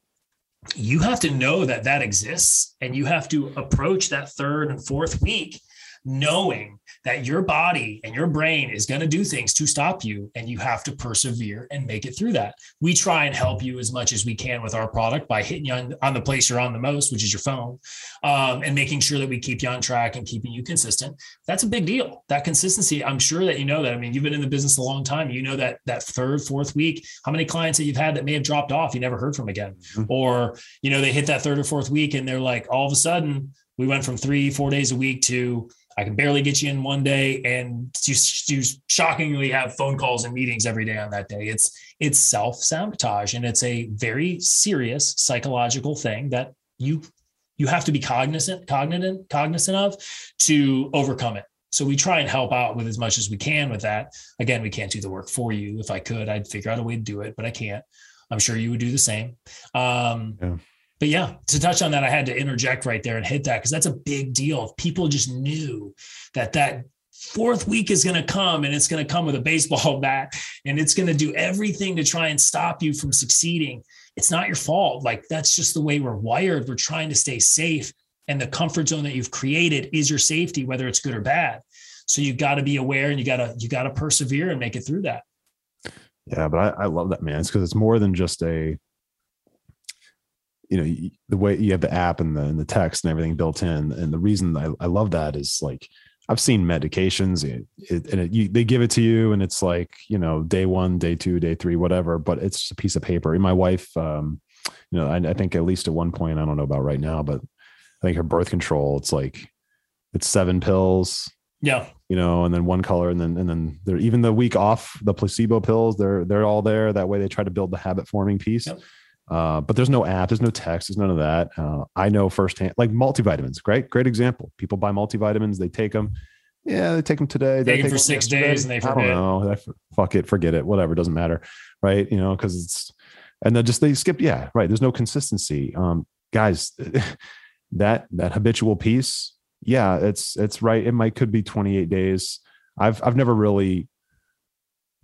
You have to know that that exists, and you have to approach that third and fourth week knowing that your body and your brain is going to do things to stop you and you have to persevere and make it through that. We try and help you as much as we can with our product by hitting you on, on the place you're on the most which is your phone um, and making sure that we keep you on track and keeping you consistent. That's a big deal. That consistency i'm sure that you know that. I mean you've been in the business a long time. You know that that third fourth week how many clients that you've had that may have dropped off you never heard from again. Mm-hmm. or you know they hit that third or fourth week and they're like all of a sudden we went from three four days a week to I can barely get you in one day, and you, you shockingly have phone calls and meetings every day on that day. It's it's self sabotage, and it's a very serious psychological thing that you you have to be cognizant cognizant cognizant of to overcome it. So we try and help out with as much as we can with that. Again, we can't do the work for you. If I could, I'd figure out a way to do it, but I can't. I'm sure you would do the same. Um, yeah but yeah, to touch on that, I had to interject right there and hit that because that's a big deal. If people just knew that that fourth week is going to come and it's going to come with a baseball bat and it's going to do everything to try and stop you from succeeding. It's not your fault. Like that's just the way we're wired. We're trying to stay safe. And the comfort zone that you've created is your safety, whether it's good or bad. So you got to be aware and you got to, you got to persevere and make it through that. Yeah. But I, I love that, man. It's because it's more than just a, you know the way you have the app and the, and the text and everything built in and the reason I, I love that is like I've seen medications it, it, and it, you, they give it to you and it's like you know day one day two day three whatever but it's just a piece of paper. And my wife um, you know I, I think at least at one point I don't know about right now but I think her birth control it's like it's seven pills yeah. you know and then one color and then and then they're even the week off the placebo pills they're they're all there. That way they try to build the habit forming piece. Yep. Uh, but there's no app, there's no text, there's none of that. Uh, I know firsthand, like multivitamins, great, great example. People buy multivitamins, they take them. Yeah, they take them today. They take them for six days and they forget. I don't know. Fuck it, forget it, whatever, doesn't matter. Right. You know, because it's, and then just they skip. Yeah, right. There's no consistency. Um, guys, that, that habitual piece, yeah, it's, it's right. It might could be 28 days. I've, I've never really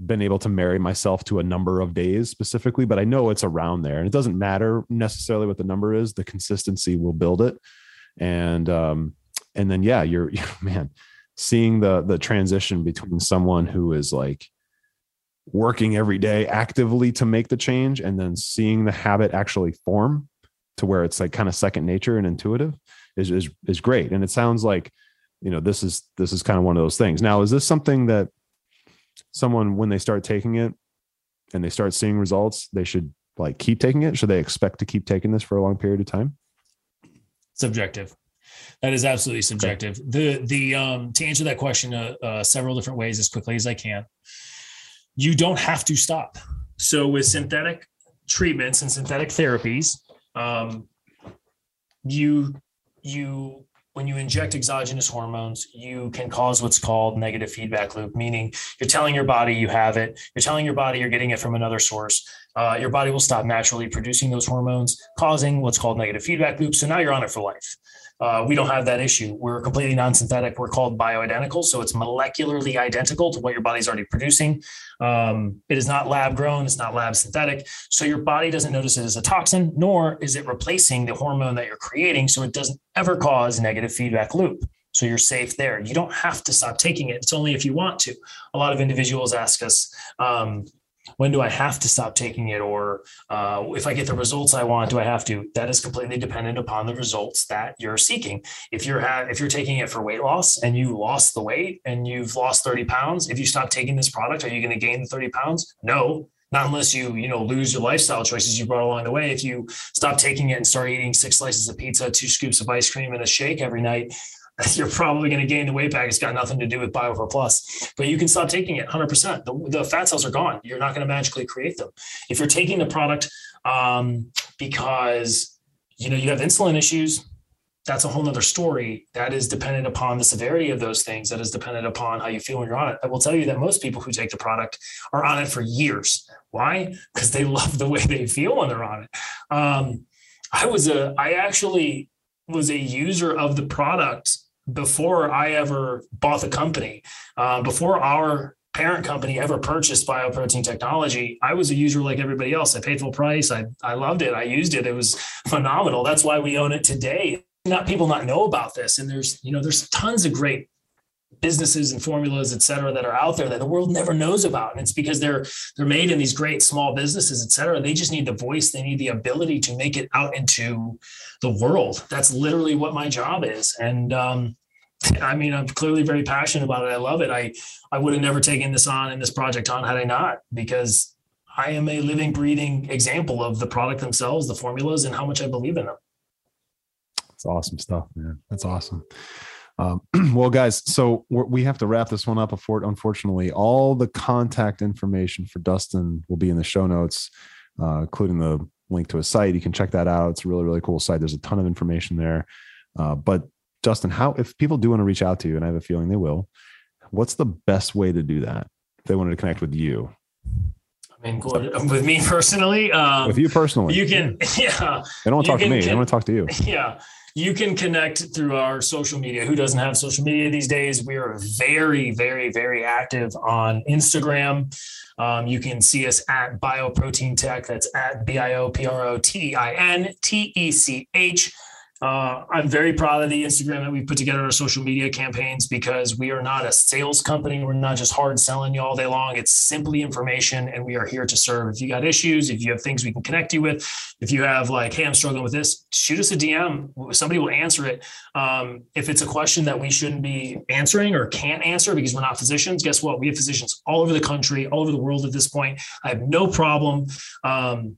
been able to marry myself to a number of days specifically, but I know it's around there. And it doesn't matter necessarily what the number is, the consistency will build it. And um, and then yeah, you're, man, seeing the the transition between someone who is like working every day actively to make the change and then seeing the habit actually form to where it's like kind of second nature and intuitive is is is great. And it sounds like, you know, this is this is kind of one of those things. Now, is this something that someone when they start taking it and they start seeing results, they should like keep taking it? Should they expect to keep taking this for a long period of time? Subjective. That is absolutely subjective. Okay. The the um to answer that question uh, uh, several different ways as quickly as I can. You don't have to stop. So with synthetic treatments and synthetic therapies, um, you you when you inject exogenous hormones, you can cause what's called negative feedback loop, meaning you're telling your body you have it, you're telling your body you're getting it from another source. Uh, your body will stop naturally producing those hormones, causing what's called negative feedback loop. So now you're on it for life. Uh, we don't have that issue. We're completely non-synthetic. We're called bioidentical, so it's molecularly identical to what your body's already producing. Um, it is not lab grown. It's not lab synthetic. So your body doesn't notice it as a toxin, nor is it replacing the hormone that you're creating. So it doesn't ever cause negative feedback loop. So you're safe there. You don't have to stop taking it. It's only if you want to. A lot of individuals ask us, um, when do I have to stop taking it? Or uh, if I get the results I want, do I have to? That is completely dependent upon the results that you're seeking. If you're ha- if you're taking it for weight loss and you lost the weight and you've lost 30 pounds, if you stop taking this product, are you going to gain the 30 pounds? No, not unless you you know lose your lifestyle choices you brought along the way if you stop taking it and start eating six slices of pizza two scoops of ice cream and a shake every night you're probably going to gain the weight back. It's got nothing to do with BioPro Plus, but you can stop taking it 100%. The, the fat cells are gone. You're not going to magically create them. If you're taking the product um, because you know you have insulin issues that's a whole nother story that is dependent upon the severity of those things that is dependent upon how you feel when you're on it i will tell you that most people who take the product are on it for years why because they love the way they feel when they're on it um, i was a i actually was a user of the product before i ever bought the company uh, before our parent company ever purchased bioprotein technology i was a user like everybody else. I paid full price. I, I loved it. I used it. It was phenomenal. That's why we own it today. Not people not know about this. And there's you know there's tons of great businesses and formulas et cetera that are out there that the world never knows about. And it's because they're they're made in these great small businesses et cetera. They just need the voice. They need the ability to make it out into the world. That's literally what my job is. And um, i mean i'm clearly very passionate about it. I love it. I i would have never taken this on and this project on had i not because i am a living breathing example of the product themselves the formulas and how much i believe in them. It's awesome stuff, man. That's awesome. Um, well, guys, so we have to wrap this one up. Unfortunately, all the contact information for Dustin will be in the show notes, uh, including the link to a site. You can check that out. It's a really, really cool site. There's a ton of information there. Uh, but Dustin, how if people do want to reach out to you, and I have a feeling they will, what's the best way to do that? If they wanted to connect with you. I mean, with me personally, um, with you personally, you can, yeah. They don't want to talk to me. Can, they want to talk to you. Yeah you can connect through our social media. Who doesn't have social media these days? We are very, very, very active on Instagram. Um, you can see us at Bioprotein Tech. That's at B I O P R O T I N T E C H. Uh, I'm very proud of the Instagram that we put together our social media campaigns because we are not a sales company. We're not just hard selling you all day long. It's simply information, and we are here to serve. If you got issues, if you have things we can connect you with, if you have like, hey, I'm struggling with this, shoot us a DM. Somebody will answer it. Um, if it's a question that we shouldn't be answering or can't answer because we're not physicians, guess what? We have physicians all over the country, all over the world at this point. I have no problem. Um,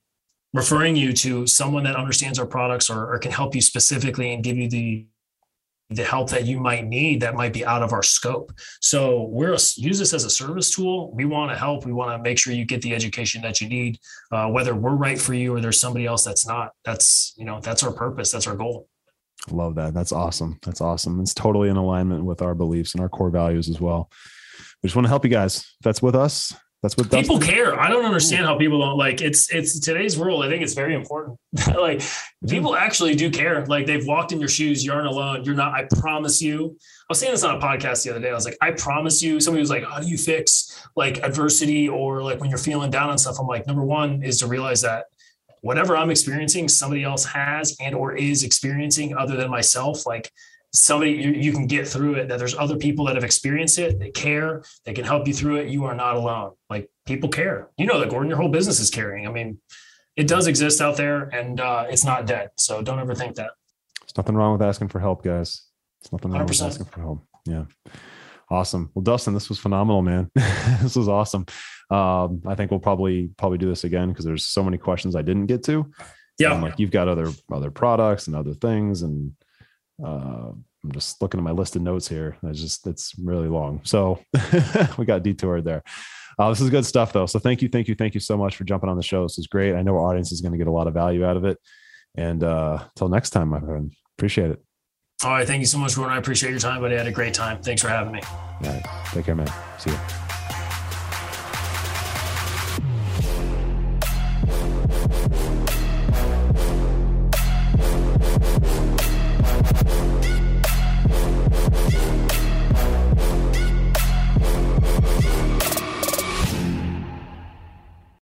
referring you to someone that understands our products or, or can help you specifically and give you the the help that you might need that might be out of our scope. So we're a, use this as a service tool. We want to help. We want to make sure you get the education that you need, uh, whether we're right for you or there's somebody else that's not. That's you know that's our purpose. That's our goal. Love that. That's awesome. That's awesome. It's totally in alignment with our beliefs and our core values as well. We just want to help you guys. If that's with us, that's what people Dustin. care. I don't understand how people don't like it's it's today's world. I think it's very important. like people actually do care. Like they've walked in your shoes. You aren't alone. You're not. I promise you. I was saying this on a podcast the other day. I was like, I promise you. Somebody was like, How do you fix like adversity or like when you're feeling down on stuff? I'm like, number one is to realize that whatever I'm experiencing, somebody else has and or is experiencing other than myself. Like somebody you, you, can get through it that there's other people that have experienced it they care they can help you through it. You are not alone. Like people care. You know that gordon your whole business is caring. I mean it does exist out there and uh, it's not dead. So don't ever think that. There's nothing wrong with asking for help guys. It's nothing wrong 100%. with asking for help. Yeah. Awesome. Well dustin this was phenomenal man. This was awesome. Um, i think we'll probably probably do this again because there's so many questions i didn't get to. Yeah. Like you've got other other products and other things and uh, I'm just looking at my list of notes here. I just it's really long, so we got detoured there. Uh, this is good stuff, though. So thank you, thank you, thank you so much for jumping on the show. This is great. I know our audience is going to get a lot of value out of it. And uh, until next time, my friend, appreciate it. All right, thank you so much, Gordon. I appreciate your time, buddy. I had a great time. Thanks for having me. All right, take care, man. See you.